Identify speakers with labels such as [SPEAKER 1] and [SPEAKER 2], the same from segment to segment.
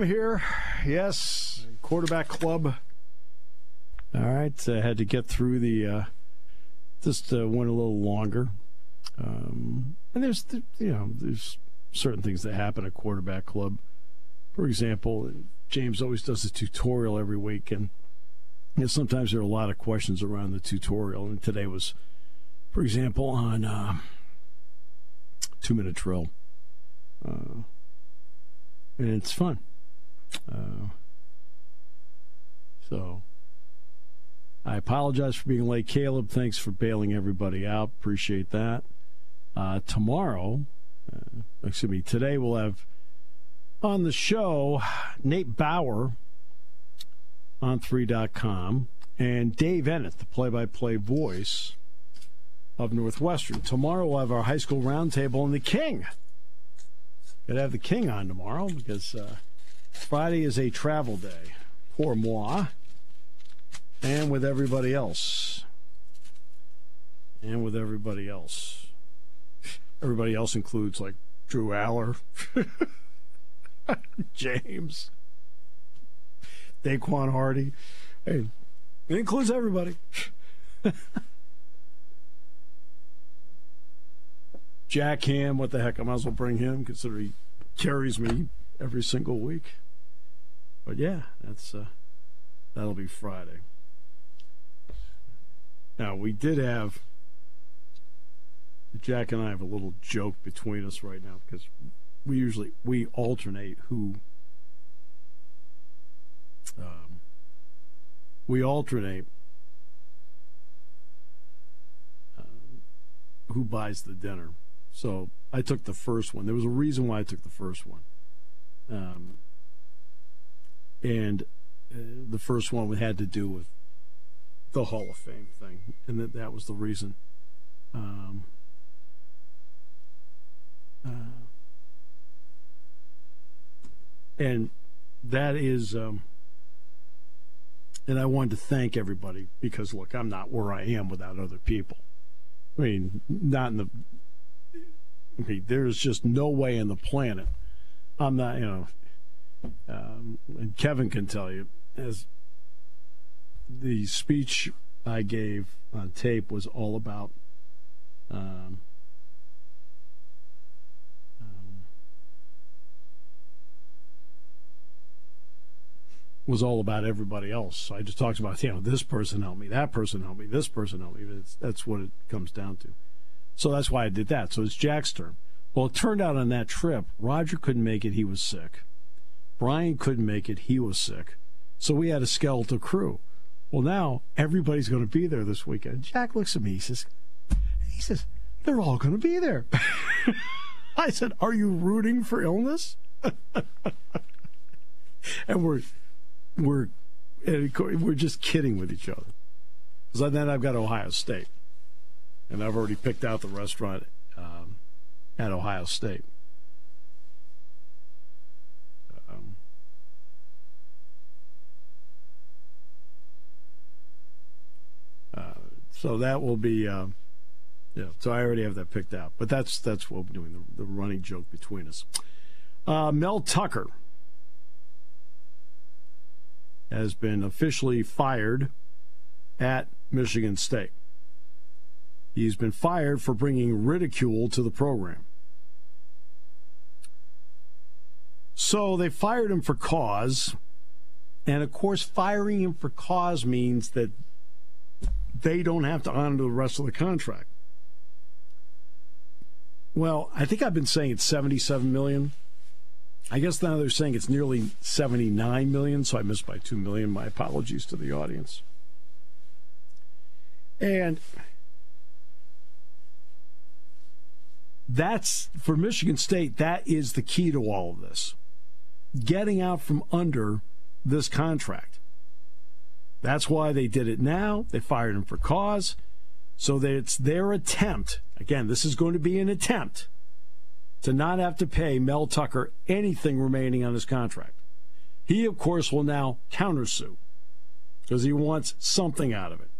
[SPEAKER 1] I'm here. Yes, quarterback club. All right, I had to get through the. Uh, just uh, went a little longer, um, and there's you know there's certain things that happen at quarterback club. For example, James always does a tutorial every week, and you know, sometimes there are a lot of questions around the tutorial. And today was, for example, on uh, two minute drill. Uh, and it's fun. Uh, so I apologize for being late, Caleb. Thanks for bailing everybody out. Appreciate that. Uh, tomorrow, uh, excuse me, today we'll have on the show Nate Bauer on 3.com and Dave Eanet, the play by play voice of Northwestern. Tomorrow we'll have our high school roundtable and the King. Gonna have the king on tomorrow because uh, Friday is a travel day. Pour moi. And with everybody else. And with everybody else. Everybody else includes like Drew Allar, James, Daequan Hardy. Hey, it includes everybody. Jack Ham, what the heck? I might as well bring him, considering he carries me every single week. But yeah, that's uh, that'll be Friday. Now we did have Jack and I have a little joke between us right now because we usually we alternate who um, we alternate uh, who buys the dinner. So I took the first one. There was a reason why I took the first one. Um, and uh, the first one had to do with the Hall of Fame thing, and that that was the reason. Um, uh, and that is, um, and I wanted to thank everybody because look, I'm not where I am without other people. I mean, not in the Okay, there's just no way in the planet. I'm not, you know, um, and Kevin can tell you, as the speech I gave on tape was all about um, um, was all about everybody else. I just talked about, you know, this person helped me, that person helped me, this person helped me. That's, that's what it comes down to. So that's why I did that. So it's Jack's turn. Well, it turned out on that trip, Roger couldn't make it. He was sick. Brian couldn't make it. He was sick. So we had a skeletal crew. Well, now everybody's going to be there this weekend. Jack looks at me. He says, he says, they're all going to be there. I said, are you rooting for illness? and we're, we're, we're just kidding with each other. Because then I've got Ohio State and I've already picked out the restaurant at Ohio State. Um, uh, so that will be, uh, yeah. So I already have that picked out, but that's that's what we're doing the, the running joke between us. Uh, Mel Tucker has been officially fired at Michigan State. He's been fired for bringing ridicule to the program. So they fired him for cause. And of course, firing him for cause means that they don't have to honor the rest of the contract. Well, I think I've been saying it's 77 million. I guess now they're saying it's nearly 79 million, so I missed by 2 million. My apologies to the audience. And that's for Michigan State, that is the key to all of this. Getting out from under this contract. That's why they did it now. They fired him for cause. So that it's their attempt. Again, this is going to be an attempt to not have to pay Mel Tucker anything remaining on his contract. He, of course, will now countersue because he wants something out of it.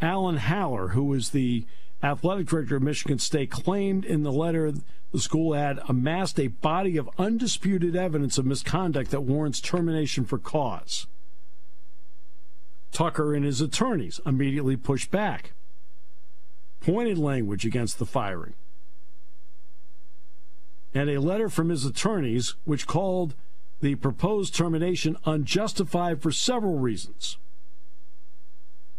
[SPEAKER 1] Alan Haller, who is the athletic director of Michigan State, claimed in the letter the school had amassed a body of undisputed evidence of misconduct that warrants termination for cause. Tucker and his attorneys immediately pushed back, pointed language against the firing. And a letter from his attorneys, which called the proposed termination unjustified for several reasons.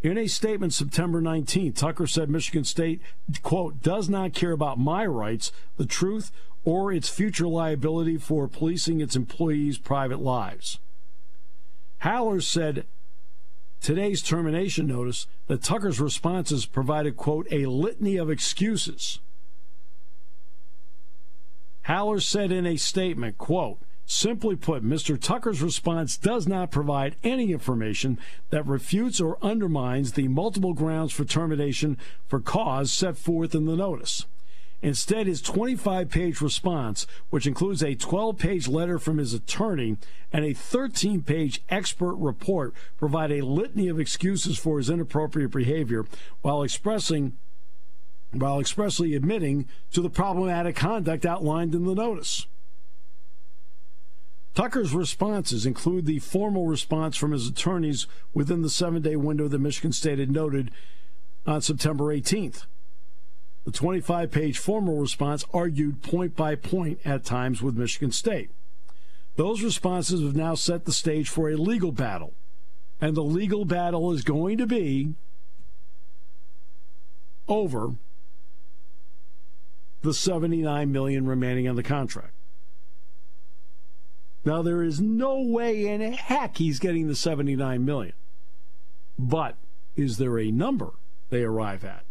[SPEAKER 1] In a statement September 19, Tucker said Michigan State, quote, does not care about my rights, the truth, or its future liability for policing its employees' private lives. Haller said today's termination notice that Tucker's responses provided, quote, a litany of excuses. Haller said in a statement, quote, Simply put, Mr. Tucker's response does not provide any information that refutes or undermines the multiple grounds for termination for cause set forth in the notice. Instead, his 25 page response, which includes a 12 page letter from his attorney and a 13 page expert report, provide a litany of excuses for his inappropriate behavior while expressing while expressly admitting to the problematic conduct outlined in the notice. Tucker's responses include the formal response from his attorneys within the seven day window that Michigan State had noted on September 18th. The 25 page formal response argued point by point at times with Michigan State. Those responses have now set the stage for a legal battle. And the legal battle is going to be over the 79 million remaining on the contract. Now, there is no way in heck he's getting the 79 million. But is there a number they arrive at?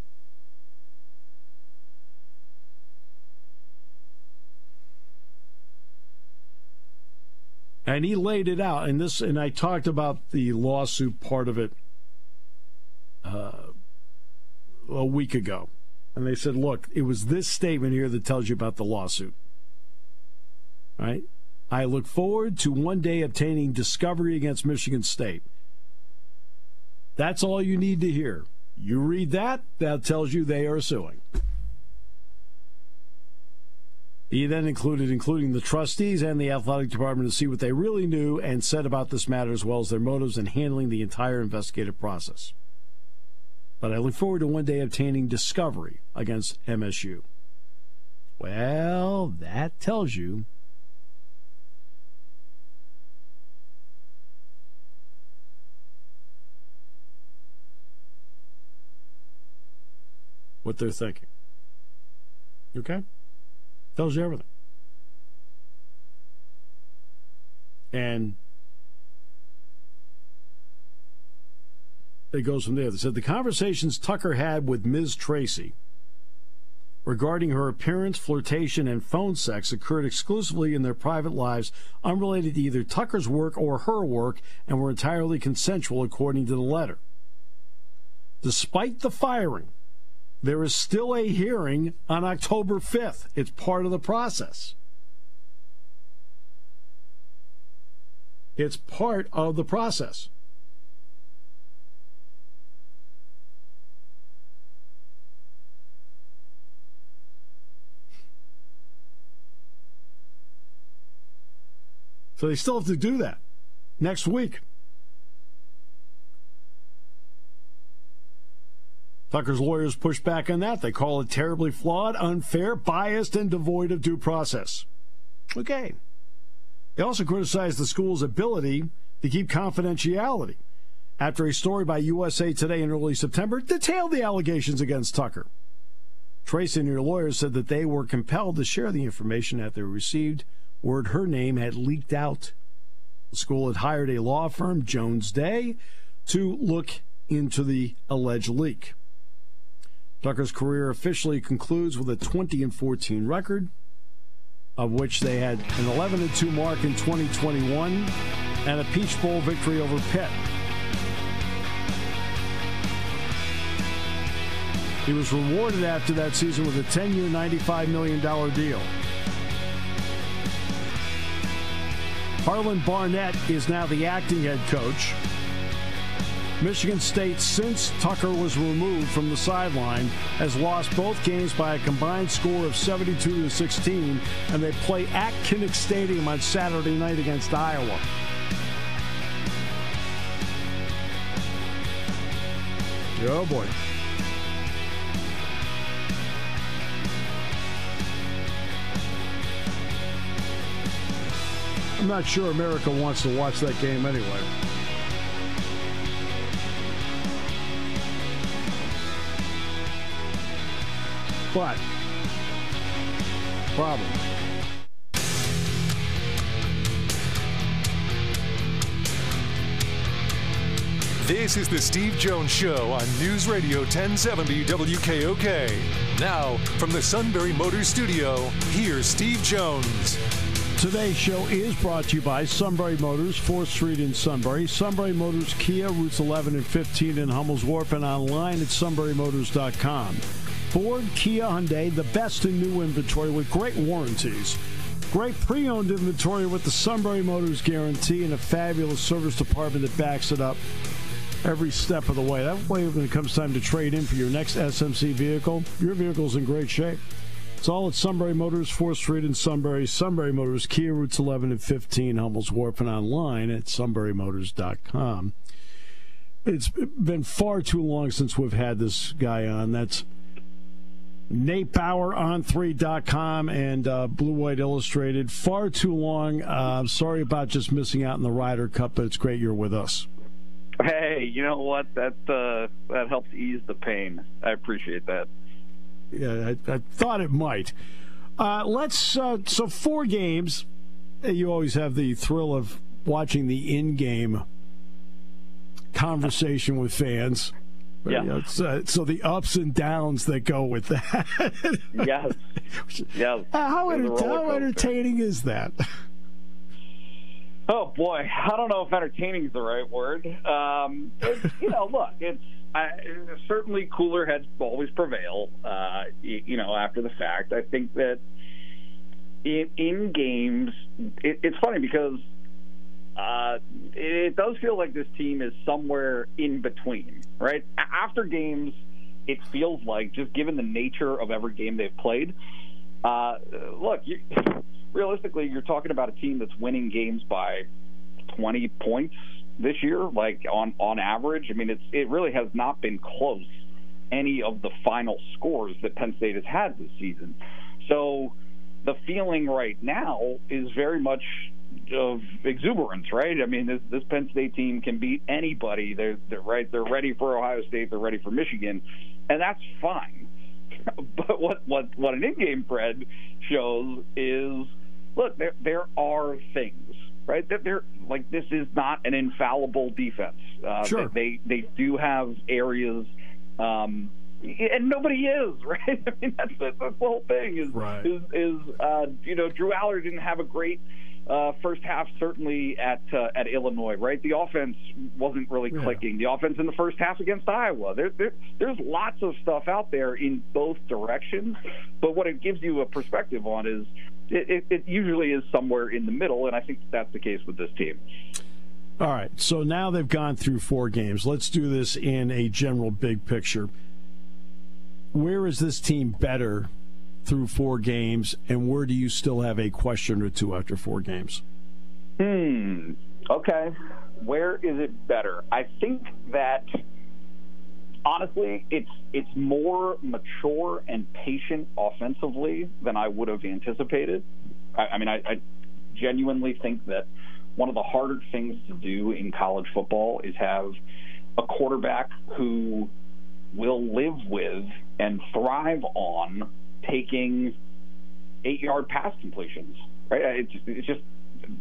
[SPEAKER 1] And he laid it out, and this, and I talked about the lawsuit part of it uh, a week ago, and they said, "Look, it was this statement here that tells you about the lawsuit." Right? I look forward to one day obtaining discovery against Michigan State. That's all you need to hear. You read that, that tells you they are suing. He then included including the trustees and the athletic department to see what they really knew and said about this matter as well as their motives in handling the entire investigative process. But I look forward to one day obtaining discovery against MSU. Well, that tells you what they're thinking. Okay? Tells you everything. And it goes from there. They said the conversations Tucker had with Ms. Tracy regarding her appearance, flirtation, and phone sex occurred exclusively in their private lives, unrelated to either Tucker's work or her work, and were entirely consensual, according to the letter. Despite the firing, there is still a hearing on October 5th. It's part of the process. It's part of the process. So they still have to do that next week. Tucker's lawyers push back on that. They call it terribly flawed, unfair, biased, and devoid of due process. Okay. They also criticized the school's ability to keep confidentiality after a story by USA Today in early September detailed the allegations against Tucker. Tracy and her lawyers said that they were compelled to share the information that they received word her name had leaked out. The school had hired a law firm, Jones Day, to look into the alleged leak. Tucker's career officially concludes with a 20 and 14 record, of which they had an 11 and 2 mark in 2021 and a Peach Bowl victory over Pitt. He was rewarded after that season with a 10 year, $95 million deal. Harlan Barnett is now the acting head coach. Michigan State, since Tucker was removed from the sideline, has lost both games by a combined score of 72 to 16, and they play at Kinnick Stadium on Saturday night against Iowa. Oh boy. I'm not sure America wants to watch that game anyway. But, problem.
[SPEAKER 2] This is the Steve Jones Show on News Radio 1070 WKOK. Now, from the Sunbury Motors Studio, here's Steve Jones.
[SPEAKER 1] Today's show is brought to you by Sunbury Motors, 4th Street in Sunbury. Sunbury Motors Kia, routes 11 and 15 in Hummel's Wharf, and online at sunburymotors.com. Ford, Kia, Hyundai, the best in new inventory with great warranties. Great pre owned inventory with the Sunbury Motors guarantee and a fabulous service department that backs it up every step of the way. That way, when it comes time to trade in for your next SMC vehicle, your vehicle's in great shape. It's all at Sunbury Motors, 4th Street in Sunbury. Sunbury Motors, Kia routes 11 and 15, Hummel's Wharf, and online at sunburymotors.com. It's been far too long since we've had this guy on. That's Nate Bauer on 3.com and uh, Blue White Illustrated. Far too long. Uh, sorry about just missing out in the Ryder Cup, but it's great you're with us.
[SPEAKER 3] Hey, you know what? That uh, that helps ease the pain. I appreciate that.
[SPEAKER 1] Yeah, I, I thought it might. Uh, let's. Uh, so four games. You always have the thrill of watching the in-game conversation with fans.
[SPEAKER 3] Yeah.
[SPEAKER 1] You know, uh, so the ups and downs that go with that.
[SPEAKER 3] yes. Yes.
[SPEAKER 1] How, enter- how entertaining is that?
[SPEAKER 3] Oh boy, I don't know if entertaining is the right word. Um, it's, you know, look, it's I, certainly cooler heads always prevail. Uh, you, you know, after the fact, I think that in, in games, it, it's funny because uh, it does feel like this team is somewhere in between, right? After games, it feels like just given the nature of every game they've played. Uh, look, you, realistically, you're talking about a team that's winning games by 20 points this year, like on on average. I mean, it's it really has not been close any of the final scores that Penn State has had this season. So the feeling right now is very much of exuberance, right? I mean, this, this Penn State team can beat anybody. They're, they're right. They're ready for Ohio State. They're ready for Michigan, and that's fine. but what what what an in-game spread shows is, look, there there are things, right? That they're like this is not an infallible defense. Uh,
[SPEAKER 1] Sure.
[SPEAKER 3] They they do have areas. Um, and nobody is right. I mean, that's the, that's the whole thing. Is
[SPEAKER 1] Right.
[SPEAKER 3] is, is uh, you know Drew Allar didn't have a great uh, first half, certainly at uh, at Illinois. Right, the offense wasn't really
[SPEAKER 1] Yeah.
[SPEAKER 3] clicking. The offense in the first half against Iowa. There, there, there's lots of stuff out there in both directions. But what it gives you a perspective on is it, it, it usually is somewhere in the middle, and I think that's the case with this team.
[SPEAKER 1] All right. So now they've gone through four games. Let's do this in a general big picture. Where is this team better through four games, and where do you still have a question or two after four games?
[SPEAKER 3] Hmm. Okay. Where is it better? I think that honestly, it's it's more mature and patient offensively than I would have anticipated. I, I mean, I, I genuinely think that one of the harder things to do in college football is have a quarterback who will live with and thrive on taking eight yard pass completions. Right? It's just, it's just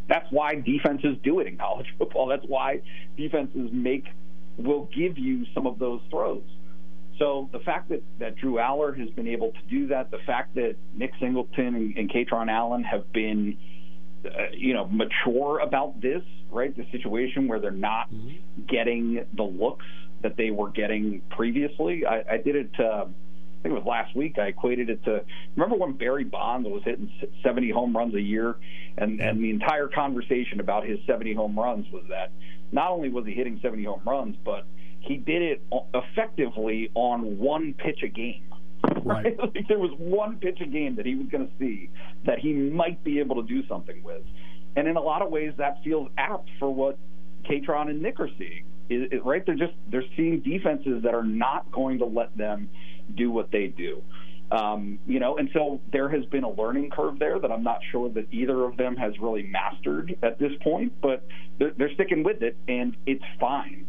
[SPEAKER 3] that's why defenses do it in college football. That's why defenses make will give you some of those throws. So the fact that, that Drew Allar has been able to do that, the fact that Nick Singleton and, and Kaytron Allen have been, uh, you know, mature about this, right? The situation where they're not mm-hmm. getting the looks that they were getting previously. I, I did it. Uh, think it was last week. I equated it to remember when Barry Bonds was hitting 70 home runs a year, and and the entire conversation about his 70 home runs was that not only was he hitting 70 home runs, but he did it effectively on one pitch a game.
[SPEAKER 1] Right.
[SPEAKER 3] like there was one pitch a game that he was going to see that he might be able to do something with, and in a lot of ways that feels apt for what Kaytron and Nick are seeing. It, it, right? They're just they're seeing defenses that are not going to let them do what they do. Um, you know, and so there has been a learning curve there that I'm not sure that either of them has really mastered at this point, but they're, they're sticking with it, and it's fine.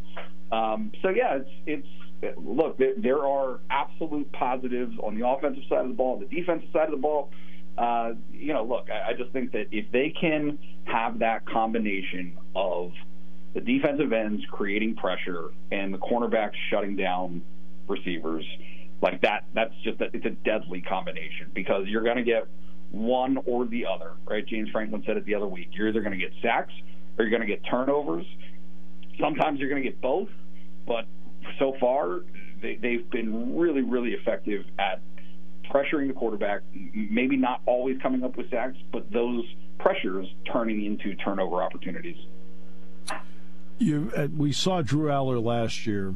[SPEAKER 3] Um, so yeah, it's it's look, there, are absolute positives on the offensive side of the ball, the defensive side of the ball. Uh, you know, look, I, I just think that if they can have that combination of the defensive ends creating pressure and the cornerbacks shutting down receivers like that that's just a, it's a deadly combination because you're going to get one or the other right? James franklin said it the other week. You're either going to get sacks or you're going to get turnovers. Sometimes you're going to get both but so far they, they've been really really effective at pressuring the quarterback maybe not always coming up with sacks but those pressures turning into turnover opportunities.
[SPEAKER 1] You, uh, we saw Drew Allar last year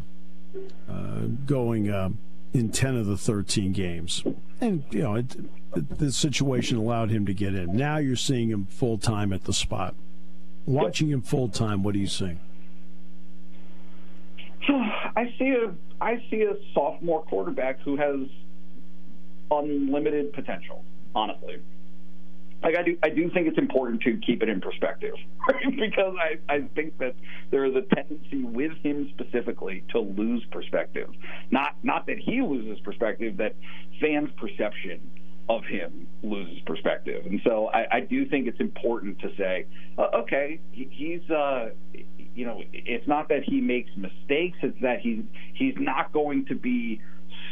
[SPEAKER 1] uh, going uh, in 10 of the 13 games. And, you know, it, the situation allowed him to get in. Now you're seeing him full time at the spot. Watching him full time, what do you see?
[SPEAKER 3] I see a I see a sophomore quarterback who has unlimited potential, honestly like I do, I do think it's important to keep it in perspective, right? because I, I think that there is a tendency with him specifically to lose perspective. Not not that he loses perspective, that fans' perception of him loses perspective. And so I, I do think it's important to say, uh, okay, he, he's, uh, you know, it's not that he makes mistakes; it's that he's he's not going to be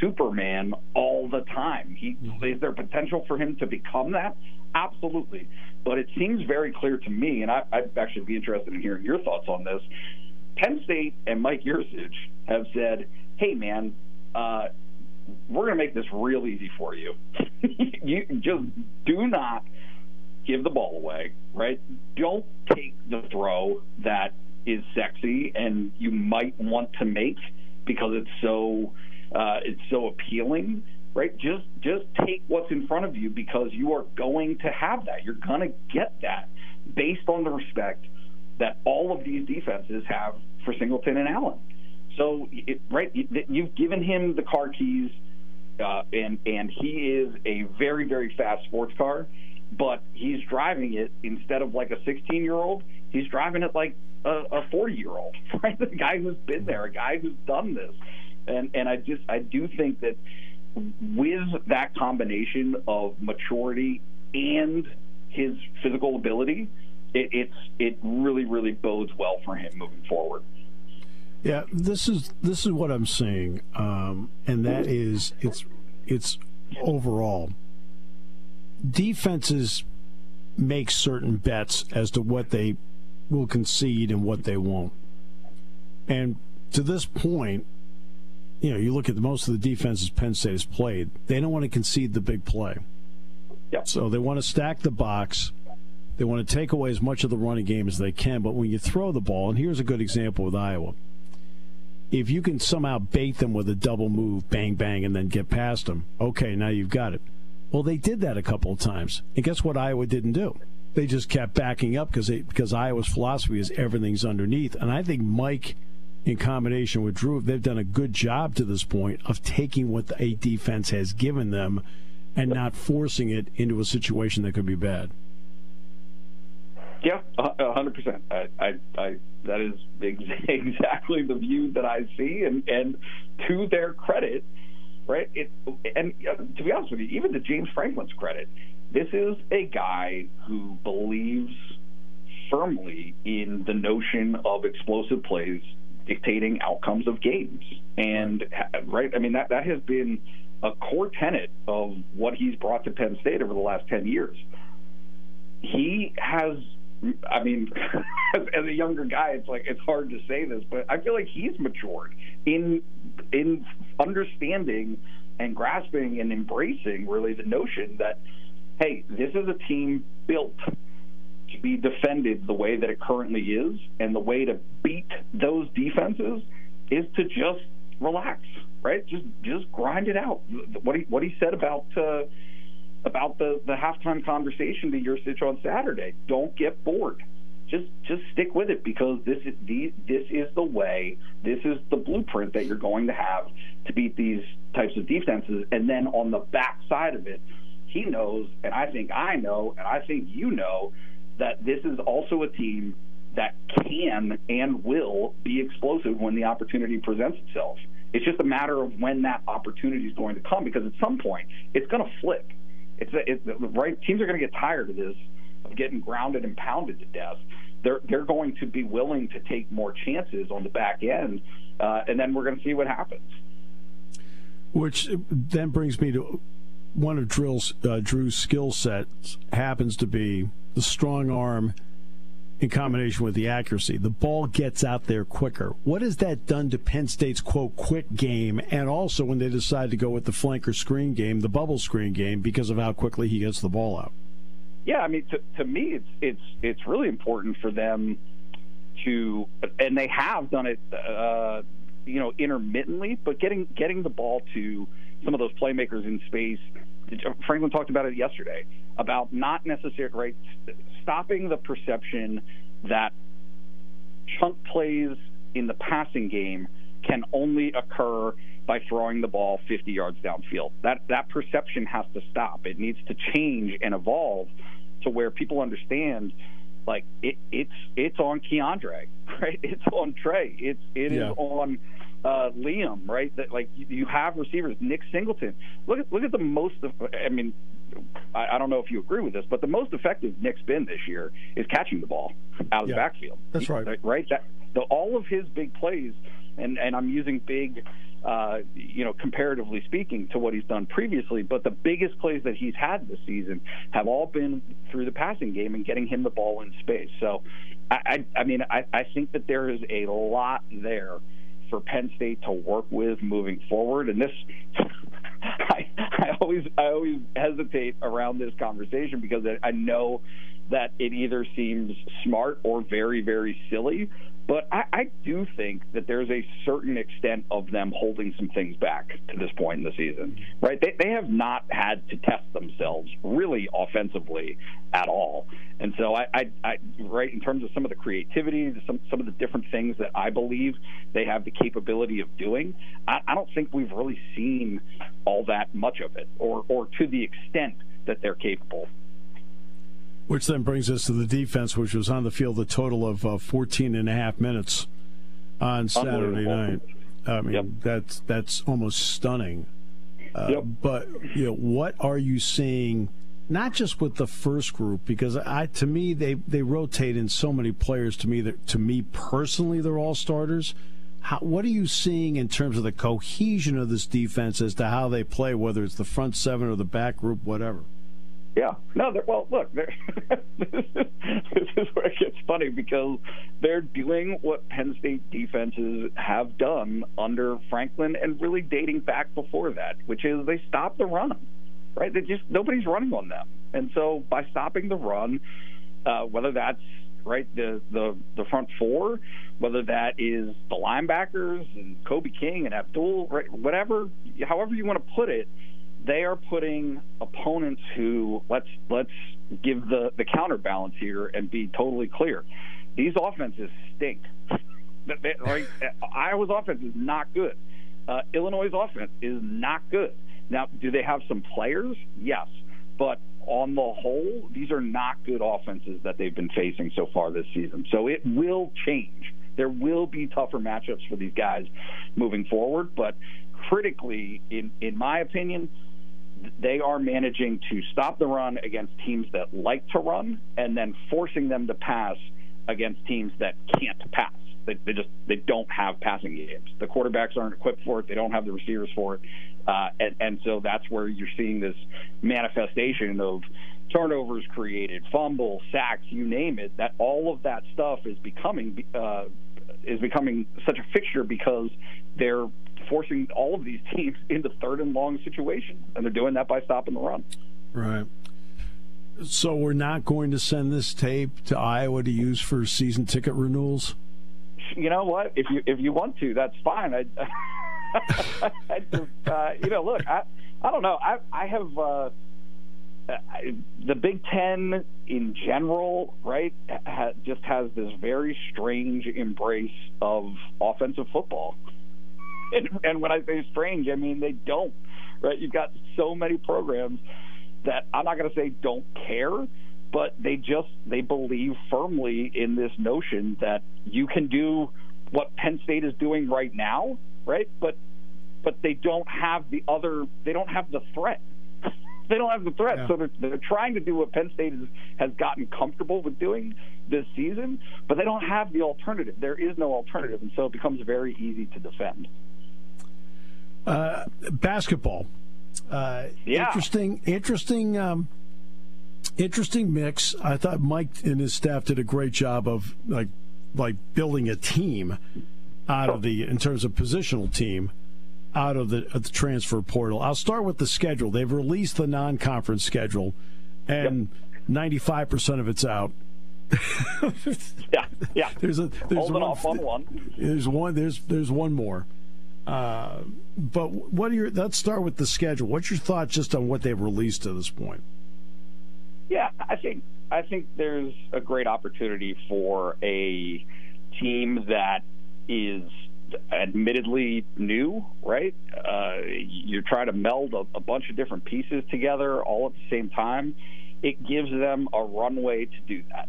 [SPEAKER 3] Superman all the time. He mm-hmm. is there potential for him to become that? Absolutely. But it seems very clear to me, and I, would actually be interested in hearing your thoughts on this. Penn State and Mike Yurcich have said, "Hey, man, uh, we're going to make this real easy for you. you just do not give the ball away, right? Don't take the throw that is sexy and you might want to make because it's so uh, it's so appealing, right? Just just take what's in front of you because you are going to have that. You're going to get that based on the respect that all of these defenses have for Singleton and Allen. So, it, right, you've given him the car keys, uh, and and he is a very very fast sports car, but he's driving it instead of like a 16 year old. He's driving it like a 40 year old, right? The guy who's been there, a guy who's done this and and I just I do think that with that combination of maturity and his physical ability, it, it's it really really bodes well for him moving forward.
[SPEAKER 1] Yeah, this is this is what I'm seeing, um, and that is it's it's overall defenses make certain bets as to what they will concede and what they won't, and to this point, you know, you look at the, most of the defenses Penn State has played, they don't want to concede the big play.
[SPEAKER 3] Yep.
[SPEAKER 1] So they want to stack the box. They want to take away as much of the running game as they can. But when you throw the ball, and here's a good example with Iowa. If you can somehow bait them with a double move, bang, bang, and then get past them, okay, now you've got it. Well, they did that a couple of times. And guess what Iowa didn't do? They just kept backing up because because Iowa's philosophy is everything's underneath. And I think Mike – in combination with Drew, they've done a good job to this point of taking what the eight defense has given them and not forcing it into a situation that could be bad.
[SPEAKER 3] Yeah, hundred percent. I, I, I, that is exactly the view that I see, and and to their credit, right? It and uh, to be honest with you, even to James Franklin's credit, this is a guy who believes firmly in the notion of explosive plays dictating outcomes of games, and right. I mean that that has been a core tenet of what he's brought to Penn State over the last ten years. He has I mean, as, a younger guy, it's like it's hard to say this, but I feel like he's matured in in understanding and grasping and embracing really the notion that hey, this is a team built to be defended the way that it currently is, and the way to beat those defenses is to just relax, right? Just just grind it out. What he what he said about. Uh, about the, the halftime conversation to Yurcich on Saturday. Don't get bored. Just just stick with it because this is the this is the way. This is the blueprint that you're going to have to beat these types of defenses. And then on the back side of it, he knows, and I think I know, and I think you know that this is also a team that can and will be explosive when the opportunity presents itself. It's just a matter of when that opportunity is going to come because at some point it's going to flip it's, a, it's right. Teams are going to get tired of this, of getting grounded and pounded to death. They're they're going to be willing to take more chances on the back end, uh, and then we're going to see what happens.
[SPEAKER 1] Which then brings me to one of Drill's, uh, Drew's skill sets happens to be the strong arm in combination with the accuracy. The ball gets out there quicker. What has that done to Penn State's quote quick game and also when they decide to go with the flanker screen game, the bubble screen game because of how quickly he gets the ball out?
[SPEAKER 3] Yeah, I mean to, to me it's it's it's really important for them to and they have done it uh, you know intermittently, but getting getting the ball to some of those playmakers in space Franklin talked about it yesterday about not necessarily right stopping the perception that chunk plays in the passing game can only occur by throwing the ball 50 yards downfield. That that perception has to stop. It needs to change and evolve to where people understand like it, it's it's on Keandre, right? It's on Trey. It's it yeah. is on uh, Liam, right? That like you have receivers. Nick Singleton. Look at look at the most. Of, I mean, I, I don't know if you agree with this, but the most effective Nick's been this year is catching the ball out of yeah, the backfield.
[SPEAKER 1] That's right.
[SPEAKER 3] Right. That the, all of his big plays, and and I'm using big. Uh, you know, comparatively speaking to what he's done previously, but the biggest plays that he's had this season have all been through the passing game and getting him the ball in space. So, I, I, I mean, I, I think that there is a lot there for Penn State to work with moving forward. And this, I, I always, I always hesitate around this conversation because I know that it either seems smart or very, very silly. But I, I do think that there's a certain extent of them holding some things back to this point in the season, right? They, they have not had to test themselves really offensively at all. And so I, I, I right in terms of some of the creativity, some some of the different things that I believe they have the capability of doing, I, I don't think we've really seen all that much of it, or or to the extent that they're capable.
[SPEAKER 1] Which then brings us to the defense, which was on the field a total of uh, 14 and a half minutes on Saturday night. I mean, yep. that's that's almost stunning. Uh, yep. But you know, what are you seeing? Not just with the first group, because I, to me, they they rotate in so many players. To me, that to me personally, they're all starters. How, what are you seeing in terms of the cohesion of this defense as to how they play, whether it's the front seven or the back group, whatever?
[SPEAKER 3] Yeah, no. Well, look, this, is, this is where it gets funny because they're doing what Penn State defenses have done under Franklin and really dating back before that, which is they stop the run. Right? They just nobody's running on them, and so by stopping the run, uh, whether that's right the the the front four, whether that is the linebackers and Kobe King and Abdul, right, whatever, however you want to put it they are putting opponents who let's let's give the the counterbalance here and be totally clear. These offenses stink. like Iowa's offense is not good. Uh, Illinois' offense is not good. Now, do they have some players? Yes, but on the whole, these are not good offenses that they've been facing so far this season. So it will change. There will be tougher matchups for these guys moving forward, but critically, in in my opinion, they are managing to stop the run against teams that like to run, and then forcing them to pass against teams that can't pass. They, they just they don't have passing games. The quarterbacks aren't equipped for it. They don't have the receivers for it, uh, and, and so that's where you're seeing this manifestation of turnovers created, fumble, sacks, you name it. That all of that stuff is becoming uh, is becoming such a fixture because they're forcing all of these teams into third and long situations, and they're doing that by stopping the run.
[SPEAKER 1] Right. So we're not going to send this tape to Iowa to use for season ticket renewals.
[SPEAKER 3] You know what? If you if you want to, that's fine. I, I just, uh, you know, look, I I don't know. I I have. Uh, I, the Big Ten in general, right, ha, just has this very strange embrace of offensive football. And, and when I say strange, I mean they don't, right? You've got so many programs that I'm not going to say don't care, but they just they believe firmly in this notion that you can do what Penn State is doing right now, right? But but they don't have the other they don't have the threat. they don't have the threat, yeah. so they're, they're trying to do what Penn State is, has gotten comfortable with doing this season, but they don't have the alternative. There is no alternative, and so it becomes very easy to defend.
[SPEAKER 1] Uh, basketball. Uh, yeah. Interesting, interesting, um, interesting mix. I thought Mike and his staff did a great job of like like building a team out of the in terms of positional team out of the, of the transfer portal. I'll start with the schedule. They've released the non-conference schedule, and ninety-five percent of it's out.
[SPEAKER 3] yeah, yeah.
[SPEAKER 1] There's a there's
[SPEAKER 3] Holding
[SPEAKER 1] one,
[SPEAKER 3] off on one.
[SPEAKER 1] There's one. There's there's one more. Uh, but what are your? Let's start with the schedule. What's your thought just on what they've released to this point?
[SPEAKER 3] Yeah, I think I think there's a great opportunity for a team that is admittedly new, right? Uh, you try to meld a, a bunch of different pieces together all at the same time. It gives them a runway to do that,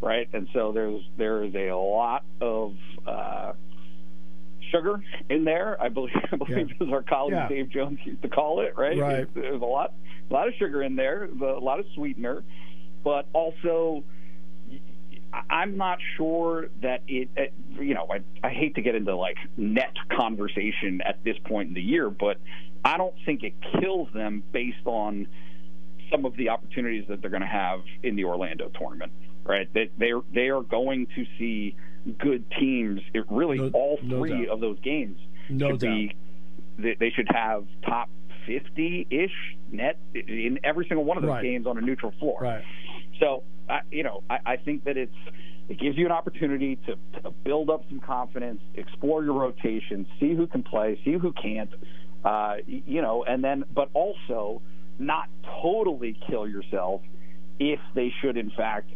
[SPEAKER 3] right? And so there's there's a lot of uh, sugar in there. I believe, I believe yeah. as our colleague yeah. Dave Jones used to call it, right?
[SPEAKER 1] Right.
[SPEAKER 3] There's a lot, a lot of sugar in there, a lot of sweetener, but also. I'm not sure that it, you know, I, I hate to get into like net conversation at this point in the year, but I don't think it kills them based on some of the opportunities that they're going to have in the Orlando tournament, right? They, they're, they are going to see good teams. It really no, all three no of those games
[SPEAKER 1] no
[SPEAKER 3] should
[SPEAKER 1] doubt.
[SPEAKER 3] be they, they should have top 50 ish net in every single one of those
[SPEAKER 1] right.
[SPEAKER 3] games on a neutral floor.
[SPEAKER 1] Right.
[SPEAKER 3] So, I, you know, I, I think that it's it gives you an opportunity to, to build up some confidence, explore your rotation, see who can play, see who can't, uh, you know, and then, but also not totally kill yourself if they should, in fact,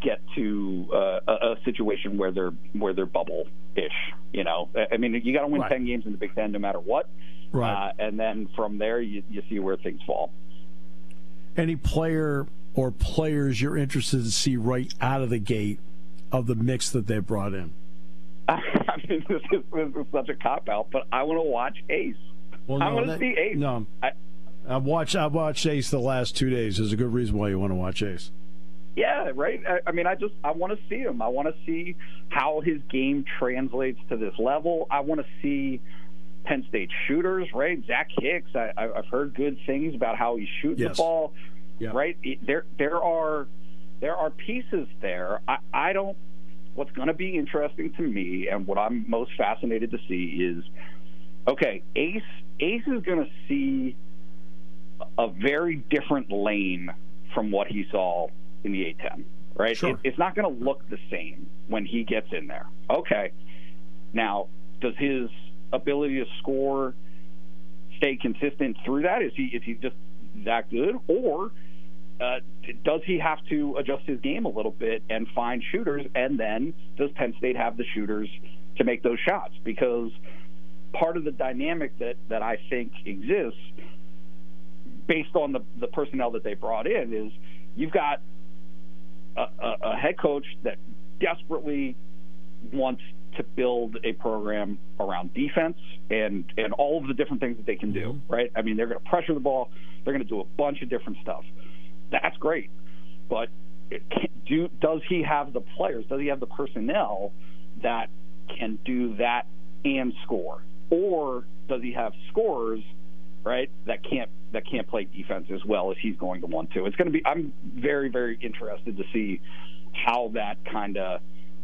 [SPEAKER 3] get to uh, a, a, situation where they're where they're bubble ish. You know, I mean, you got to win
[SPEAKER 1] right.
[SPEAKER 3] ten games in the Big Ten no matter what,
[SPEAKER 1] right?
[SPEAKER 3] Uh, and then from there, you, you see where things fall.
[SPEAKER 1] Any player or players you're interested to see right out of the gate of the mix that they brought in?
[SPEAKER 3] I mean, this is, this is such a cop out, but I want to watch Ace.
[SPEAKER 1] Well, no,
[SPEAKER 3] I want
[SPEAKER 1] to
[SPEAKER 3] see Ace.
[SPEAKER 1] No, I, I've watched I've watched Ace the last two days. There's a good reason why you want to watch Ace.
[SPEAKER 3] Yeah, right. I, I mean, I just I want to see him. I want to see how his game translates to this level. I want to see Penn State shooters, right? Zach Hicks. I, I've heard good things about how he shoots
[SPEAKER 1] yes.
[SPEAKER 3] the ball.
[SPEAKER 1] Yeah.
[SPEAKER 3] Right. There there are there are pieces there. I, I don't. What's going to be interesting to me, and what I'm most fascinated to see is, okay, Ace Ace is going to see a very different lane from what he saw in the A10, right?
[SPEAKER 1] Sure.
[SPEAKER 3] It, it's not going to look the same when he gets in there. Okay. Now, does his ability to score stay consistent through that? Is he is he just that good, or uh, does he have to adjust his game a little bit and find shooters? And then does Penn State have the shooters to make those shots? Because part of the dynamic that that I think exists based on the the personnel that they brought in, is you've got a, a, head coach that desperately wants to build a program around defense and and all of the different things that they can do.
[SPEAKER 1] Mm-hmm.
[SPEAKER 3] Right? I mean, they're going to pressure the ball. They're going to do a bunch of different stuff. That's great, but can, do does he have the players? Does he have the personnel that can do that and score, or does he have scorers? Right, that can't that can't play defense as well as he's going to want to. It's going to be. I'm very very interested to see how that kind of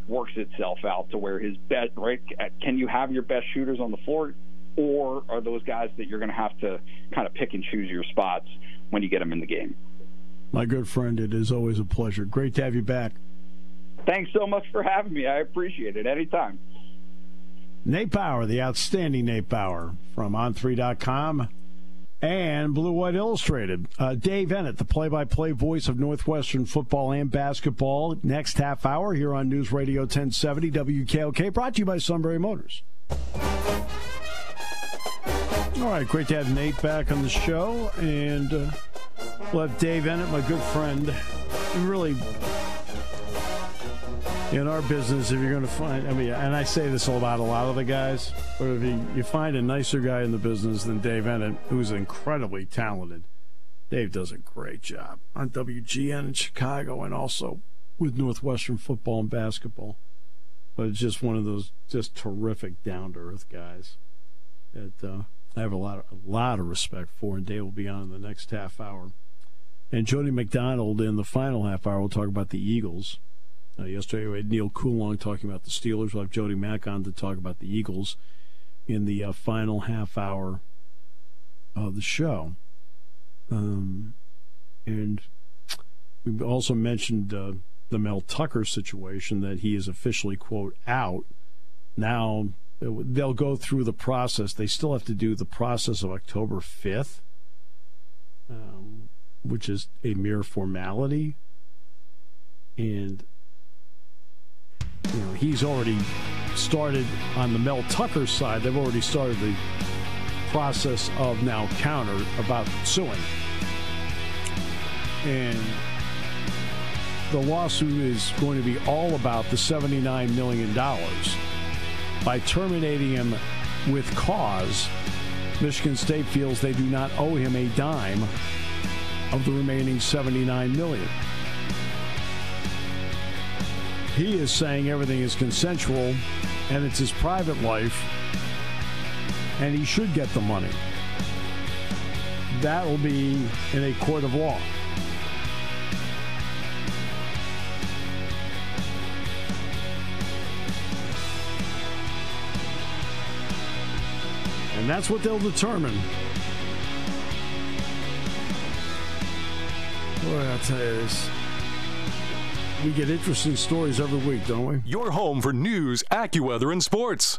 [SPEAKER 3] works itself out to where his best right can you have your best shooters on the floor or are those guys that you're going to have to kind of pick and choose your spots when you get them in the game
[SPEAKER 1] My good friend, it is always a pleasure. Great to have you back.
[SPEAKER 3] thanks so much for having me i appreciate it anytime
[SPEAKER 1] Nate Bauer, the outstanding Nate Bauer from On3.com and Blue White Illustrated. Uh, Dave Eanet, the play by play voice of Northwestern football and basketball, next half hour here on News Radio 1070 WKOK, brought to you by Sunbury Motors. All right, great to have Nate back on the show, and uh, we'll have Dave Eanet, my good friend. Really in our business, if you're going to find, I mean, and I say this about a lot of the guys, but if you, you find a nicer guy in the business than Dave Eanet, who's incredibly talented, Dave does a great job on WGN in Chicago and also with Northwestern football and basketball. But it's just one of those just terrific down to earth guys that uh, I have a lot of, a lot of respect for, and Dave will be on in the next half hour. And Jody McDonald in the final half hour will talk about the Eagles. Uh, yesterday we had Neal Coolong talking about the Steelers. We'll have Jody Mack on to talk about the Eagles in the uh, final half hour of the show. Um, and we also mentioned uh, the Mel Tucker situation that he is officially, quote, out. Now they'll go through the process. They still have to do the process of October 5th, um, which is a mere formality. And you know, he's already started on the Mel Tucker side. They've already started the process of now counter about suing. And the lawsuit is going to be all about the $79 million. By terminating him with cause, Michigan State feels they do not owe him a dime of the remaining 79 million. He is saying everything is consensual and it's his private life and he should get the money. That will be in a court of law. And that's what they'll determine. Boy, I'll tell you this. We get interesting stories every week, don't we?
[SPEAKER 2] Your home for news, AccuWeather, and sports.